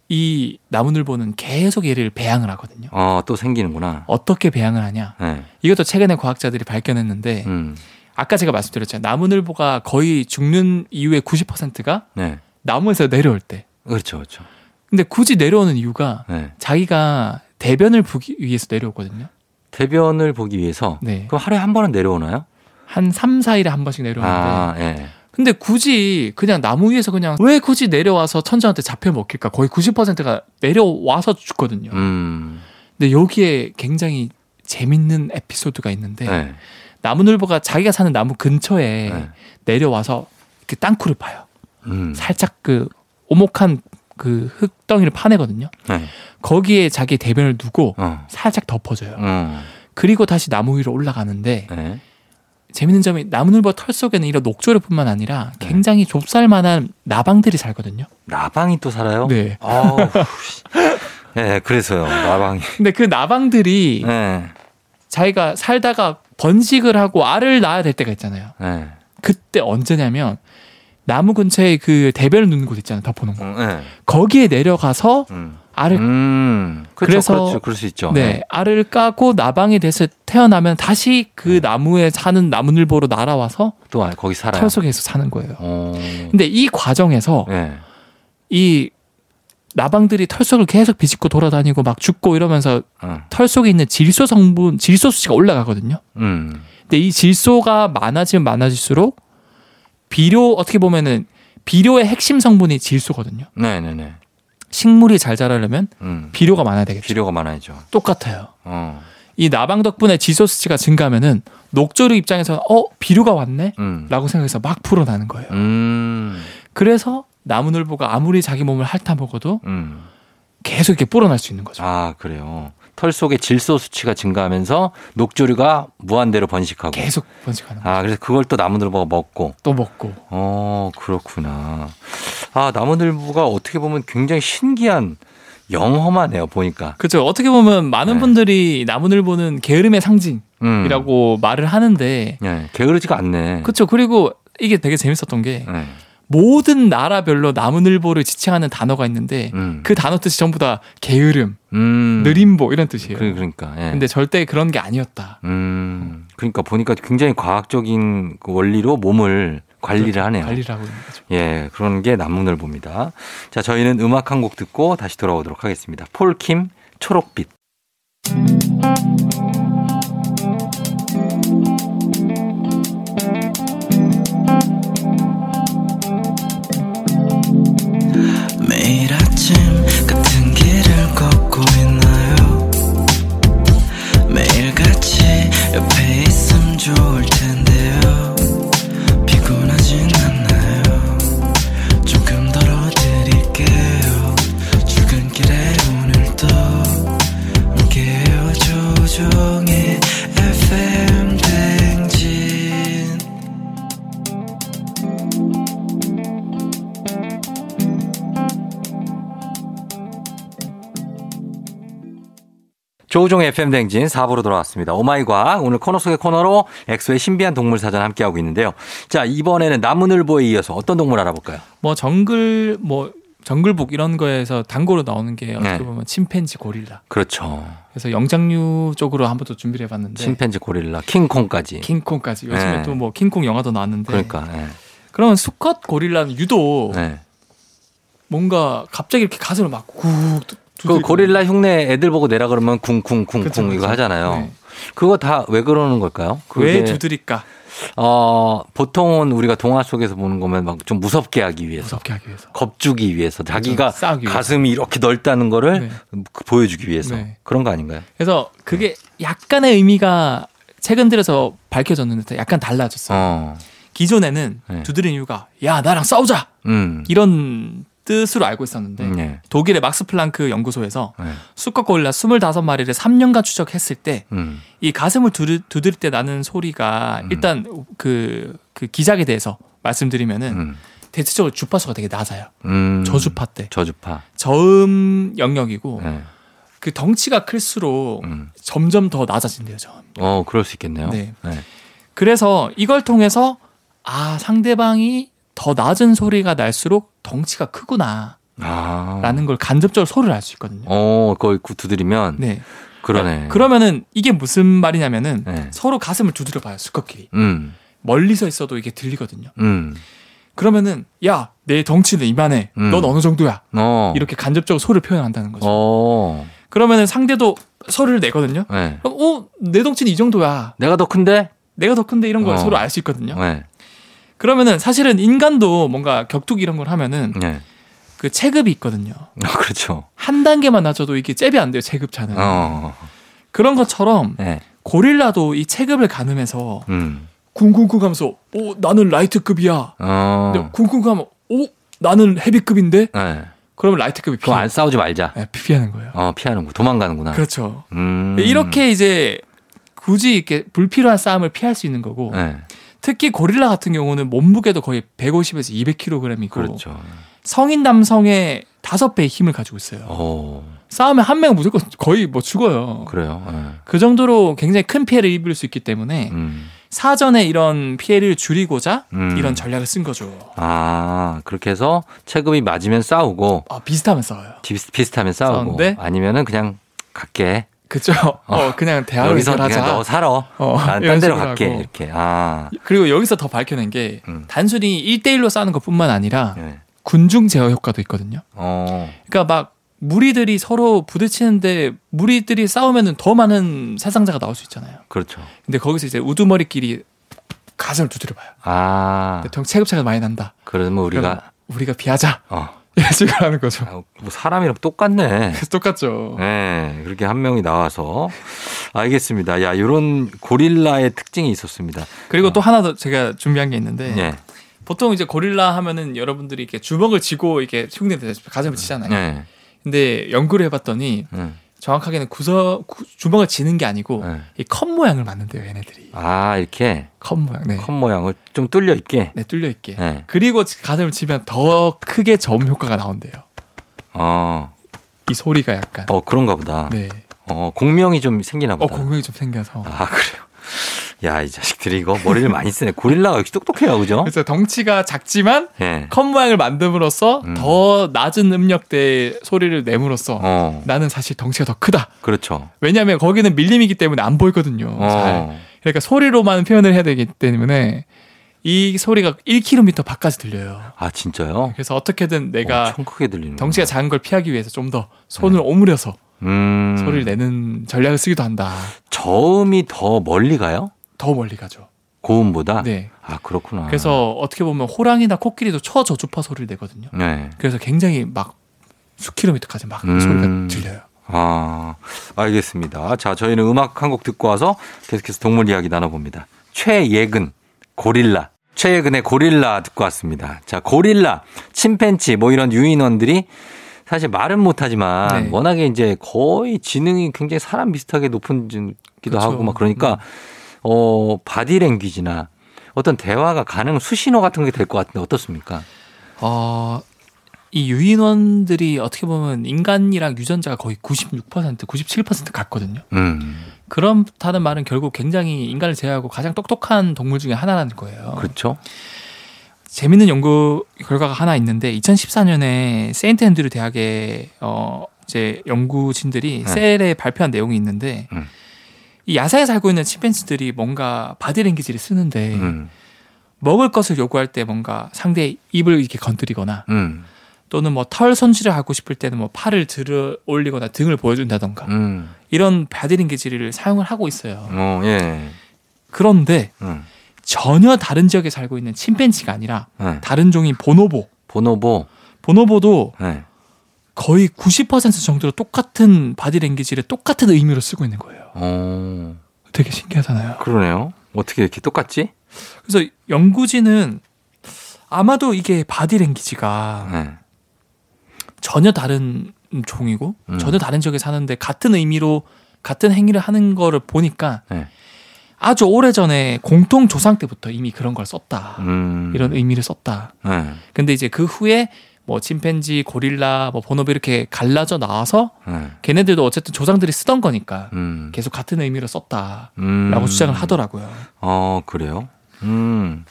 이 나무늘보는 계속 얘를 배양을 하거든요. 어, 또 생기는구나. 어떻게 배양을 하냐? 네. 이것도 최근에 과학자들이 발견했는데 음. 아까 제가 말씀드렸잖아요. 나무늘보가 거의 죽는 이유의 90%가 네. 나무에서 내려올 때. 그렇죠, 그렇죠. 근데 굳이 내려오는 이유가 네. 자기가 대변을 보기 위해서 내려오거든요. 대변을 보기 위해서. 네. 그럼 하루에 한 번은 내려오나요? 한 3, 4일에 한 번씩 내려오는데 아, 예. 근데 굳이 그냥 나무 위에서 그냥 왜 굳이 내려와서 천장한테 잡혀 먹힐까? 거의 90%가 내려와서 죽거든요. 음. 근데 여기에 굉장히 재밌는 에피소드가 있는데 네. 나무늘보가 자기가 사는 나무 근처에 네. 내려와서 이렇게 땅굴을 파요. 음. 살짝 그 오목한 그 흙덩이를 파내거든요. 네. 거기에 자기 대변을 두고 어. 살짝 덮어줘요. 음. 그리고 다시 나무 위로 올라가는데 네. 재밌는 점이 나무늘보 털 속에는 이런 녹조류뿐만 아니라 네. 굉장히 좁쌀만한 나방들이 살거든요. 나방이 또 살아요? 네. 씨. 네, 그래서요. 나방이. 근데 그 나방들이 네. 자기가 살다가 번식을 하고 알을 낳아야 될 때가 있잖아요. 네. 그때 언제냐면 나무 근처에 그 대변을 놓는 곳 있잖아요. 덮어놓은 거. 음, 네. 거기에 내려가서 음. 알을 음. 그렇죠, 그래서- 그렇죠. 그럴 수 있죠. 네, 알을 까고 나방이 돼서 태어나면 다시 그 나무에 사는 나무늘보로 날아와서 또 아, 거기 살아요. 털 속에서 사는 거예요. 어. 근데 이 과정에서 네. 이 나방들이 털 속을 계속 비집고 돌아다니고 막 죽고 이러면서 어. 털 속에 있는 질소 성분, 질소 수치가 올라가거든요. 음. 근데 이 질소가 많아지면 많아질수록 비료 어떻게 보면은 비료의 핵심 성분이 질소거든요. 네, 네, 네. 식물이 잘 자라려면 음. 비료가 많아야 되겠죠. 비료가 많아야죠. 똑같아요. 어. 이 나방 덕분에 질소 수치가 증가하면은 녹조류 입장에서는 어 비료가 왔네. 음. 라고 생각해서 막 풀어나는 거예요. 음. 그래서 나무늘보가 아무리 자기 몸을 핥아먹어도 음. 계속 이렇게 불어날 수 있는 거죠. 아, 그래요. 털 속에 질소 수치가 증가하면서 녹조류가 무한대로 번식하고. 계속 번식하는 거예요. 아, 그래서 그걸 또 나무늘보가 먹고. 또 먹고. 어, 그렇구나. 아, 나무늘보가 어떻게 보면 굉장히 신기한 영험하네요, 보니까. 그렇죠. 어떻게 보면 많은 네. 분들이 나무늘보는 게으름의 상징이라고 음. 말을 하는데 네, 게으르지가 않네. 그렇죠. 그리고 이게 되게 재밌었던 게 네. 모든 나라별로 나무늘보를 지칭하는 단어가 있는데 음. 그 단어 뜻이 전부 다 게으름, 음. 느림보 이런 뜻이에요. 그, 그러니까. 예. 근데 절대 그런 게 아니었다. 음. 그러니까 보니까 굉장히 과학적인 그 원리로 몸을 관리를 하네요. 관리를 하고 있는 거죠. 예, 그런 게 남문을봅니다. 자, 저희는 음악 한 곡 듣고 다시 돌아오도록 하겠습니다. 폴킴 초록빛. 있 조우종의 FM 댕진 4부로 돌아왔습니다. 오마이과학 오늘 코너 속의 코너로 엑소의 신비한 동물 사전 함께하고 있는데요. 자 이번에는 나무늘보에 이어서 어떤 동물 알아볼까요? 뭐 정글 뭐 정글북 이런 거에서 단고로 나오는 게 어떻게 네. 보면 침팬지 고릴라. 그렇죠. 그래서 영장류 쪽으로 한번더 준비를 해봤는데 침팬지 고릴라 킹콩까지. 킹콩까지 요즘에 네. 또뭐 킹콩 영화도 나왔는데 그러니까 예. 그러면 수컷 고릴라는 유독 네. 뭔가 갑자기 이렇게 가슴을 막 꾹 그 고릴라 흉내 애들 보고 내라 그러면 쿵쿵쿵쿵 그쵸, 그쵸. 이거 하잖아요. 네. 그거 다 왜 그러는 걸까요? 왜 두드릴까 어 보통은 우리가 동화 속에서 보는 거면 막 좀 무섭게 하기 위해서 무섭게 하기 위해서 겁주기 위해서 자기가 위해서. 가슴이 이렇게 넓다는 거를 네. 그 보여주기 위해서 네. 그런 거 아닌가요? 그래서 그게 약간의 의미가 최근 들어서 밝혀졌는데 약간 달라졌어요. 어, 기존에는 네. 두드린 이유가 야 나랑 싸우자 음, 이런 뜻으로 알고 있었는데 네, 독일의 막스 플랑크 연구소에서 네, 수컷 고릴라 25마리를 3년간 추적했을 때 음, 이 가슴을 두드, 두드릴 때 나는 소리가 음. 일단 그, 그 기작에 대해서 말씀드리면은 음, 대체적으로 주파수가 되게 낮아요. 음. 저주파 때. 저주파. 저음 영역이고 네, 그 덩치가 클수록 음. 점점 더 낮아진대요, 저음. 어, 그럴 수 있겠네요. 네. 네. 그래서 이걸 통해서 아, 상대방이 더 낮은 소리가 날수록 덩치가 크구나. 아, 라는 걸 간접적으로 소리를 알 수 있거든요. 어, 그걸 구- 두드리면 네. 그러네. 그러면은 이게 무슨 말이냐면은 네. 서로 가슴을 두드려 봐요, 수컷끼리. 음, 멀리서 있어도 이게 들리거든요. 음, 그러면은 야, 내 덩치는 이만해. 음. 넌 어느 정도야? 어, 이렇게 간접적으로 소리를 표현한다는 거죠. 어, 그러면은 상대도 소리를 내거든요. 네. 그럼 어, 내 덩치는 이 정도야. 내가 더 큰데? 내가 더 큰데 이런 걸 어. 서로 알 수 있거든요. 네, 그러면은 사실은 인간도 뭔가 격투기 이런 걸 하면은 네. 그 체급이 있거든요. 어, 그렇죠. 한 단계만 낮춰도 이게 잽이 안 돼요, 체급차는. 어, 그런 것처럼 네, 고릴라도 이 체급을 가늠해서 음, 쿵쿵쿵 하면서 오, 나는 라이트급이야. 어, 근데 쿵쿵쿵 하면 오, 나는 헤비급인데? 네. 그러면 라이트급이 피해. 안 싸우지 말자. 네, 피하는 거예요. 어, 피하는구 도망가는구나. 그렇죠. 음. 이렇게 이제 굳이 이렇게 불필요한 싸움을 피할 수 있는 거고 네, 특히 고릴라 같은 경우는 몸무게도 거의 150에서 200kg이고 그렇죠. 성인 남성의 다섯 배의 힘을 가지고 있어요. 어, 싸우면 한 명 무조건 거의 뭐 죽어요. 그래요. 네. 그 정도로 굉장히 큰 피해를 입을 수 있기 때문에 음, 사전에 이런 피해를 줄이고자 음. 이런 전략을 쓴 거죠. 아, 그렇게 해서 체급이 맞으면 싸우고 아, 비슷하면 싸워요. 비슷, 비슷하면 싸우고 싸우는데? 아니면은 그냥 갈게. 그죠? 어, 그냥 대화를 여기서. 그냥 너 살아. 어, 난 이런 딴 데로 갈게. 하고. 이렇게. 아. 그리고 여기서 더 밝혀낸 게 음. 단순히 1대1로 싸우는 것뿐만 아니라 네. 군중 제어 효과도 있거든요. 어. 그러니까 막 무리들이 서로 부딪히는데 무리들이 싸우면은 더 많은 사상자가 나올 수 있잖아요. 그렇죠. 근데 거기서 이제 우두머리끼리 가슴을 두드려 봐요. 아. 근데 덩 체급차가 많이 난다. 그러면 우리가 우리가 비하자. 어. 식으로 하는 거죠. 아, 뭐 사람이랑 똑같네. 똑같죠. 네, 그렇게 한 명이 나와서 알겠습니다. 야, 이런 고릴라의 특징이 있었습니다. 그리고 또 하나 더 제가 준비한 게 있는데 네, 보통 이제 고릴라 하면은 여러분들이 이렇게 주먹을 쥐고 이렇게 흉내 내서 가슴을 치잖아요. 네, 근데 연구를 해봤더니 네. 정확하게는 구서 구- 주먹을 쥐는 게 아니고 네. 이컵 모양을 만든대요 얘네들이 아, 이렇게 컵 모양 네, 컵 모양을 좀 뚫려 있게. 네 뚫려 있게 네. 그리고 가슴을 치면 더 크게 저음 효과가 나온대요 어, 이 소리가 약간 어 그런가 보다. 네. 어, 공명이 좀 생기나 어 보다. 공명이 좀 생겨서 아, 그래요. 야, 이 자식들이 이거 머리를 많이 쓰네. 고릴라가 역시 똑똑해요, 그죠? 그래서 덩치가 작지만 예. 컵 모양을 만듦으로써 음. 더 낮은 음역대의 소리를 내므로써 어, 나는 사실 덩치가 더 크다 그렇죠. 왜냐하면 거기는 밀림이기 때문에 안 보이거든요 잘. 어, 그러니까 소리로만 표현을 해야 되기 때문에 이 소리가 1km 밖까지 들려요. 아, 진짜요? 그래서 어떻게든 내가. 덩치가 작은 걸 피하기 위해서 좀 더 손을 오므려서 음, 소리를 내는 전략을 쓰기도 한다. 저음이 더 멀리 가요? 더 멀리 가죠. 고음보다? 네. 아, 그렇구나. 그래서 어떻게 보면 호랑이나 코끼리도 초저주파 소리를 내거든요. 네. 그래서 굉장히 막 수킬로미터까지 막 음. 소리가 들려요. 아, 알겠습니다. 자, 저희는 음악 한 곡 듣고 와서 계속해서 동물 이야기 나눠봅니다. 최예근, 고릴라. 최예근의 고릴라 듣고 왔습니다. 자, 고릴라, 침팬치, 뭐 이런 유인원들이 사실 말은 못하지만 네. 워낙에 이제 거의 지능이 굉장히 사람 비슷하게 높은기도 그쵸. 하고 막 그러니까 어, 바디랭귀지나 어떤 대화가 가능 수신호 같은 게 될 것 같은데 어떻습니까? 어, 이 유인원들이 어떻게 보면 인간이랑 유전자가 거의 96% 97% 같거든요. 음. 그렇다는 말은 결국 굉장히 인간을 제외하고 가장 똑똑한 동물 중에 하나라는 거예요. 그렇죠. 재밌는 연구 결과가 하나 있는데 2014년에 세인트 앤드류 대학의 어 이제 연구진들이 네. Cell에 발표한 내용이 있는데 음. 이 야생에 살고 있는 침팬지들이 뭔가 body language를 쓰는데 음. 먹을 것을 요구할 때 뭔가 상대의 입을 이렇게 건드리거나 음. 또는 뭐 털 손질을 하고 싶을 때는 뭐 팔을 들어 올리거나 등을 보여준다던가 음. 이런 바디랭귀지를 사용을 하고 있어요. 어, 예. 그런데 음. 전혀 다른 지역에 살고 있는 침팬지가 아니라 예. 다른 종인 보노보. 보노보. 보노보도 예. 거의 90% 정도로 똑같은 바디랭귀지를 똑같은 의미로 쓰고 있는 거예요. 어. 되게 신기하잖아요. 그러네요. 어떻게 이렇게 똑같지? 그래서 연구진은 아마도 이게 바디랭귀지가 예. 전혀 다른 종이고 음. 전혀 다른 지역에 사는데 같은 의미로 같은 행위를 하는 거를 보니까 네. 아주 오래전에 공통 조상 때부터 이미 그런 걸 썼다. 음. 이런 의미를 썼다. 예. 근데 이제 그 후에 뭐 침팬지, 고릴라, 뭐 보노보 이렇게 갈라져 나와서 예. 걔네들도 어쨌든 조상들이 쓰던 거니까 음. 계속 같은 의미로 썼다라고 음. 주장을 하더라고요. 어, 그래요? 음.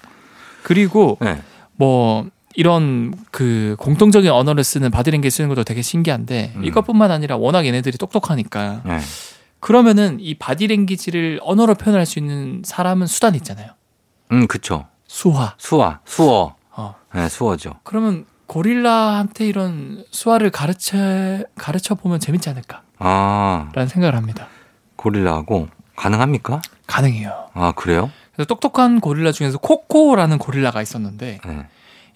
그리고 네. 뭐 이런 그 공통적인 언어를 쓰는 바디랭귀지 쓰는 것도 되게 신기한데 음. 이것뿐만 아니라 워낙 얘네들이 똑똑하니까 예. 그러면은 이 바디랭귀지를 언어로 표현할 수 있는 사람은 수단이 있잖아요. 음, 그쵸. 수화. 수화, 수어. 어. 예, 수어죠. 그러면 고릴라한테 이런 수화를 가르쳐 가르쳐 보면 재밌지 않을까라는 아, 생각을 합니다. 고릴라하고 가능합니까? 가능해요. 아, 그래요? 그래서 똑똑한 고릴라 중에서 코코라는 고릴라가 있었는데 예.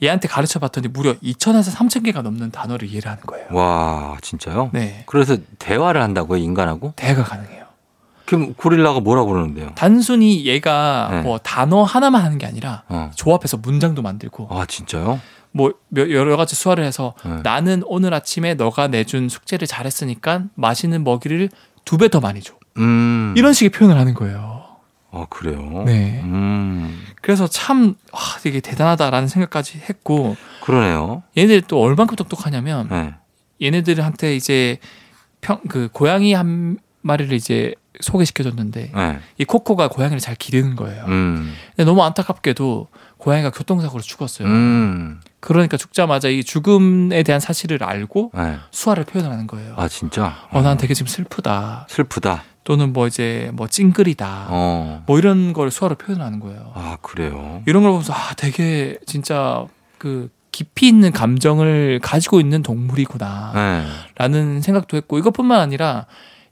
얘한테 가르쳐 봤더니 무려 2천에서 3천 개가 넘는 단어를 이해를 하는 거예요. 와, 진짜요? 네. 그래서 대화를 한다고요, 인간하고? 대화가 가능해요. 그럼 고릴라가 뭐라고 그러는데요? 단순히 얘가 네. 뭐 단어 하나만 하는 게 아니라 어. 조합해서 문장도 만들고 아, 진짜요? 뭐 몇- 여러 가지 수화를 해서 네. 나는 오늘 아침에 너가 내준 숙제를 잘했으니까 맛있는 먹이를 두 배 더 많이 줘. 음. 이런 식의 표현을 하는 거예요. 아, 그래요? 네. 음. 그래서 참 와, 되게 대단하다라는 생각까지 했고 그러네요. 얘네들 또 얼만큼 똑똑하냐면 네. 얘네들한테 이제 평 그 고양이 한 마리를 이제 소개시켜줬는데 네. 이 코코가 고양이를 잘 기르는 거예요. 음. 근데 너무 안타깝게도 고양이가 교통사고로 죽었어요. 음. 그러니까 죽자마자 이 죽음에 대한 사실을 알고 네. 수화를 표현하는 거예요. 아, 진짜? 어, 난 되게 지금 슬프다. 슬프다. 또는 뭐 이제 뭐 찡그리다. 어. 뭐 이런 걸 수화로 표현하는 거예요. 아, 그래요? 이런 걸 보면서 아, 되게 진짜 그 깊이 있는 감정을 가지고 있는 동물이구나. 네. 라는 생각도 했고 이것뿐만 아니라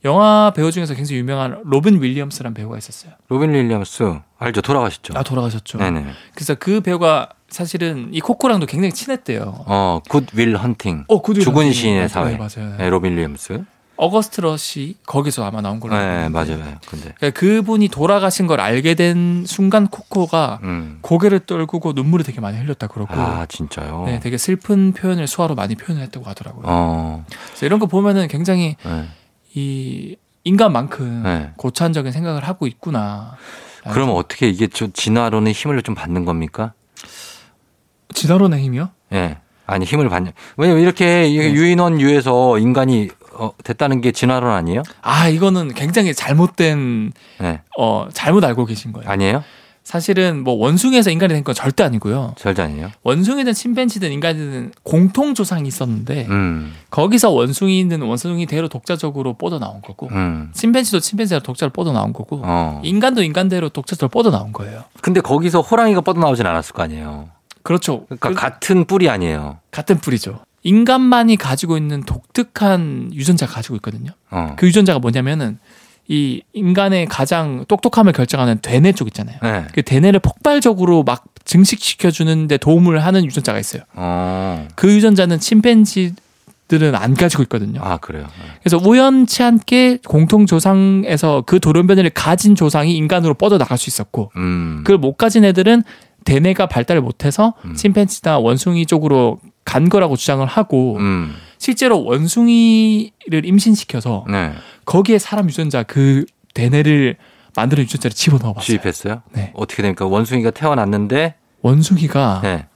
영화 배우 중에서 굉장히 유명한 로빈 윌리엄스라는 배우가 있었어요. 로빈 윌리엄스 알죠? 돌아가셨죠? 아 돌아가셨죠. 네네. 그래서 그 배우가 사실은 이 코코랑도 굉장히 친했대요. 어, 굿윌 헌팅. 어, 그 죽은 시인의 사회. 네, 맞아요. 네, 로빈 윌리엄스. 어거스트 러시 거기서 아마 나온 걸로 네. 맞아요. 근데. 그러니까 그분이 돌아가신 걸 알게 된 순간 코코가 음. 고개를 떨구고 눈물을 되게 많이 흘렸다 그러고 아, 진짜요? 네, 되게 슬픈 표현을 수화로 많이 표현을 했다고 하더라고요. 어. 그래서 이런 거 보면은 굉장히 네. 이 인간만큼 네. 고차원적인 생각을 하고 있구나. 그러면 어떻게 이게 좀 진화론의 힘을 좀 받는 겁니까? 진화론의 힘이요? 예. 아니, 힘을 받냐. 왜냐면 이렇게 네. 유인원 유에서 인간이 어, 됐다는 게 진화론 아니에요? 아 이거는 굉장히 잘못된 예. 어 잘못 알고 계신 거예요. 아니에요? 사실은 뭐 원숭이에서 인간이 된 건 절대 아니고요. 절대 아니에요? 원숭이든 침팬지든 인간이든 공통 조상이 있었는데 음. 거기서 원숭이는 원숭이 대로 독자적으로 뻗어 나온 거고 음. 침팬지도 침팬지대로 독자로 뻗어 나온 거고 어. 인간도 인간대로 독자적으로 뻗어 나온 거예요. 근데 거기서 호랑이가 뻗어 나오진 않았을 거 아니에요. 그렇죠. 그러니까 그- 같은 뿔이 아니에요. 같은 뿌리죠. 인간만이 가지고 있는 독특한 유전자가 가지고 있거든요. 어. 그 유전자가 뭐냐면은 이 인간의 가장 똑똑함을 결정하는 되뇌 쪽 있잖아요. 네. 그 되뇌를 폭발적으로 막 증식시켜 주는데 도움을 하는 유전자가 있어요. 어. 그 유전자는 침팬지 들은 안 가지고 있거든요. 아, 그래요. 그래서 우연치 않게 공통 조상에서 그 돌연변이를 가진 조상이 인간으로 뻗어 나갈 수 있었고 음. 그걸 못 가진 애들은 대뇌가 발달을 못해서 음. 침팬지나 원숭이 쪽으로 간 거라고 주장을 하고 음. 실제로 원숭이를 임신시켜서 네. 거기에 사람 유전자 그 대뇌를 만드는 유전자를 집어넣어 봤어요. 주입했어요? 네. 어떻게 됩니까? 원숭이가 태어났는데 원숭이가 네.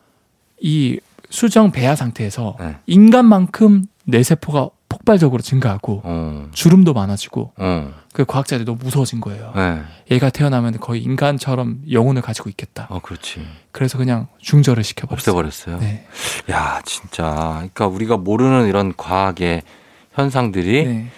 이 수정 배아 상태에서 네. 인간만큼 뇌세포가 폭발적으로 증가하고 어. 주름도 많아지고 어. 그 과학자들이 너무 무서워진 거예요. 네. 얘가 태어나면 거의 인간처럼 영혼을 가지고 있겠다. 어, 그렇지. 그래서 그냥 중절을 시켜버렸어요. 없애버렸어요. 네. 야, 진짜. 그러니까 우리가 모르는 이런 과학의 현상들이 네.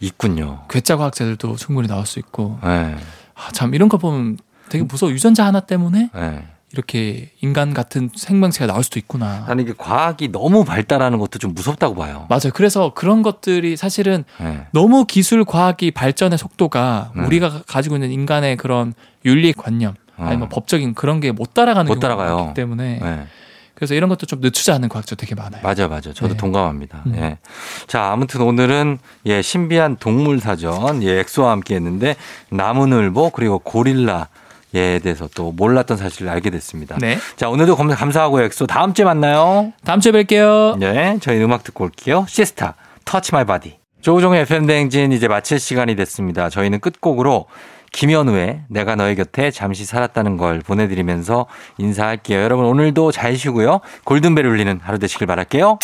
있군요. 괴짜 과학자들도 충분히 나올 수 있고 네. 아, 참 이런 거 보면 되게 무서워. 유전자 하나 때문에 네. 이렇게 인간 같은 생명체가 나올 수도 있구나. 나는 이게 과학이 너무 발달하는 것도 좀 무섭다고 봐요. 맞아요. 그래서 그런 것들이 사실은 네. 너무 기술 과학이 발전의 속도가 네. 우리가 가지고 있는 인간의 그런 윤리 관념 아니면 어. 법적인 그런 게 못 따라가는 못 경우가 따라가요. 때문에 네. 그래서 이런 것도 좀 늦추자 하는 과학자 되게 많아요. 맞아, 맞아. 저도 네. 동감합니다. 음. 예. 자, 아무튼 오늘은 예, 신비한 동물 사전, 예, 엑소와 함께 했는데 나무늘보 그리고 고릴라 에 대해서 또 몰랐던 사실을 알게 됐습니다. 네. 자, 오늘도 검- 감사하고 엑소 다음 주에 만나요. 다음 주에 뵐게요. 네, 저희 음악 듣고 올게요. 시스타, Touch My Body. 조우종의 FM 대행진 이제 마칠 시간이 됐습니다. 저희는 끝곡으로 김연우의 내가 너의 곁에 잠시 살았다는 걸 보내드리면서 인사할게요. 여러분 오늘도 잘 쉬고요. 골든벨 울리는 하루 되시길 바랄게요.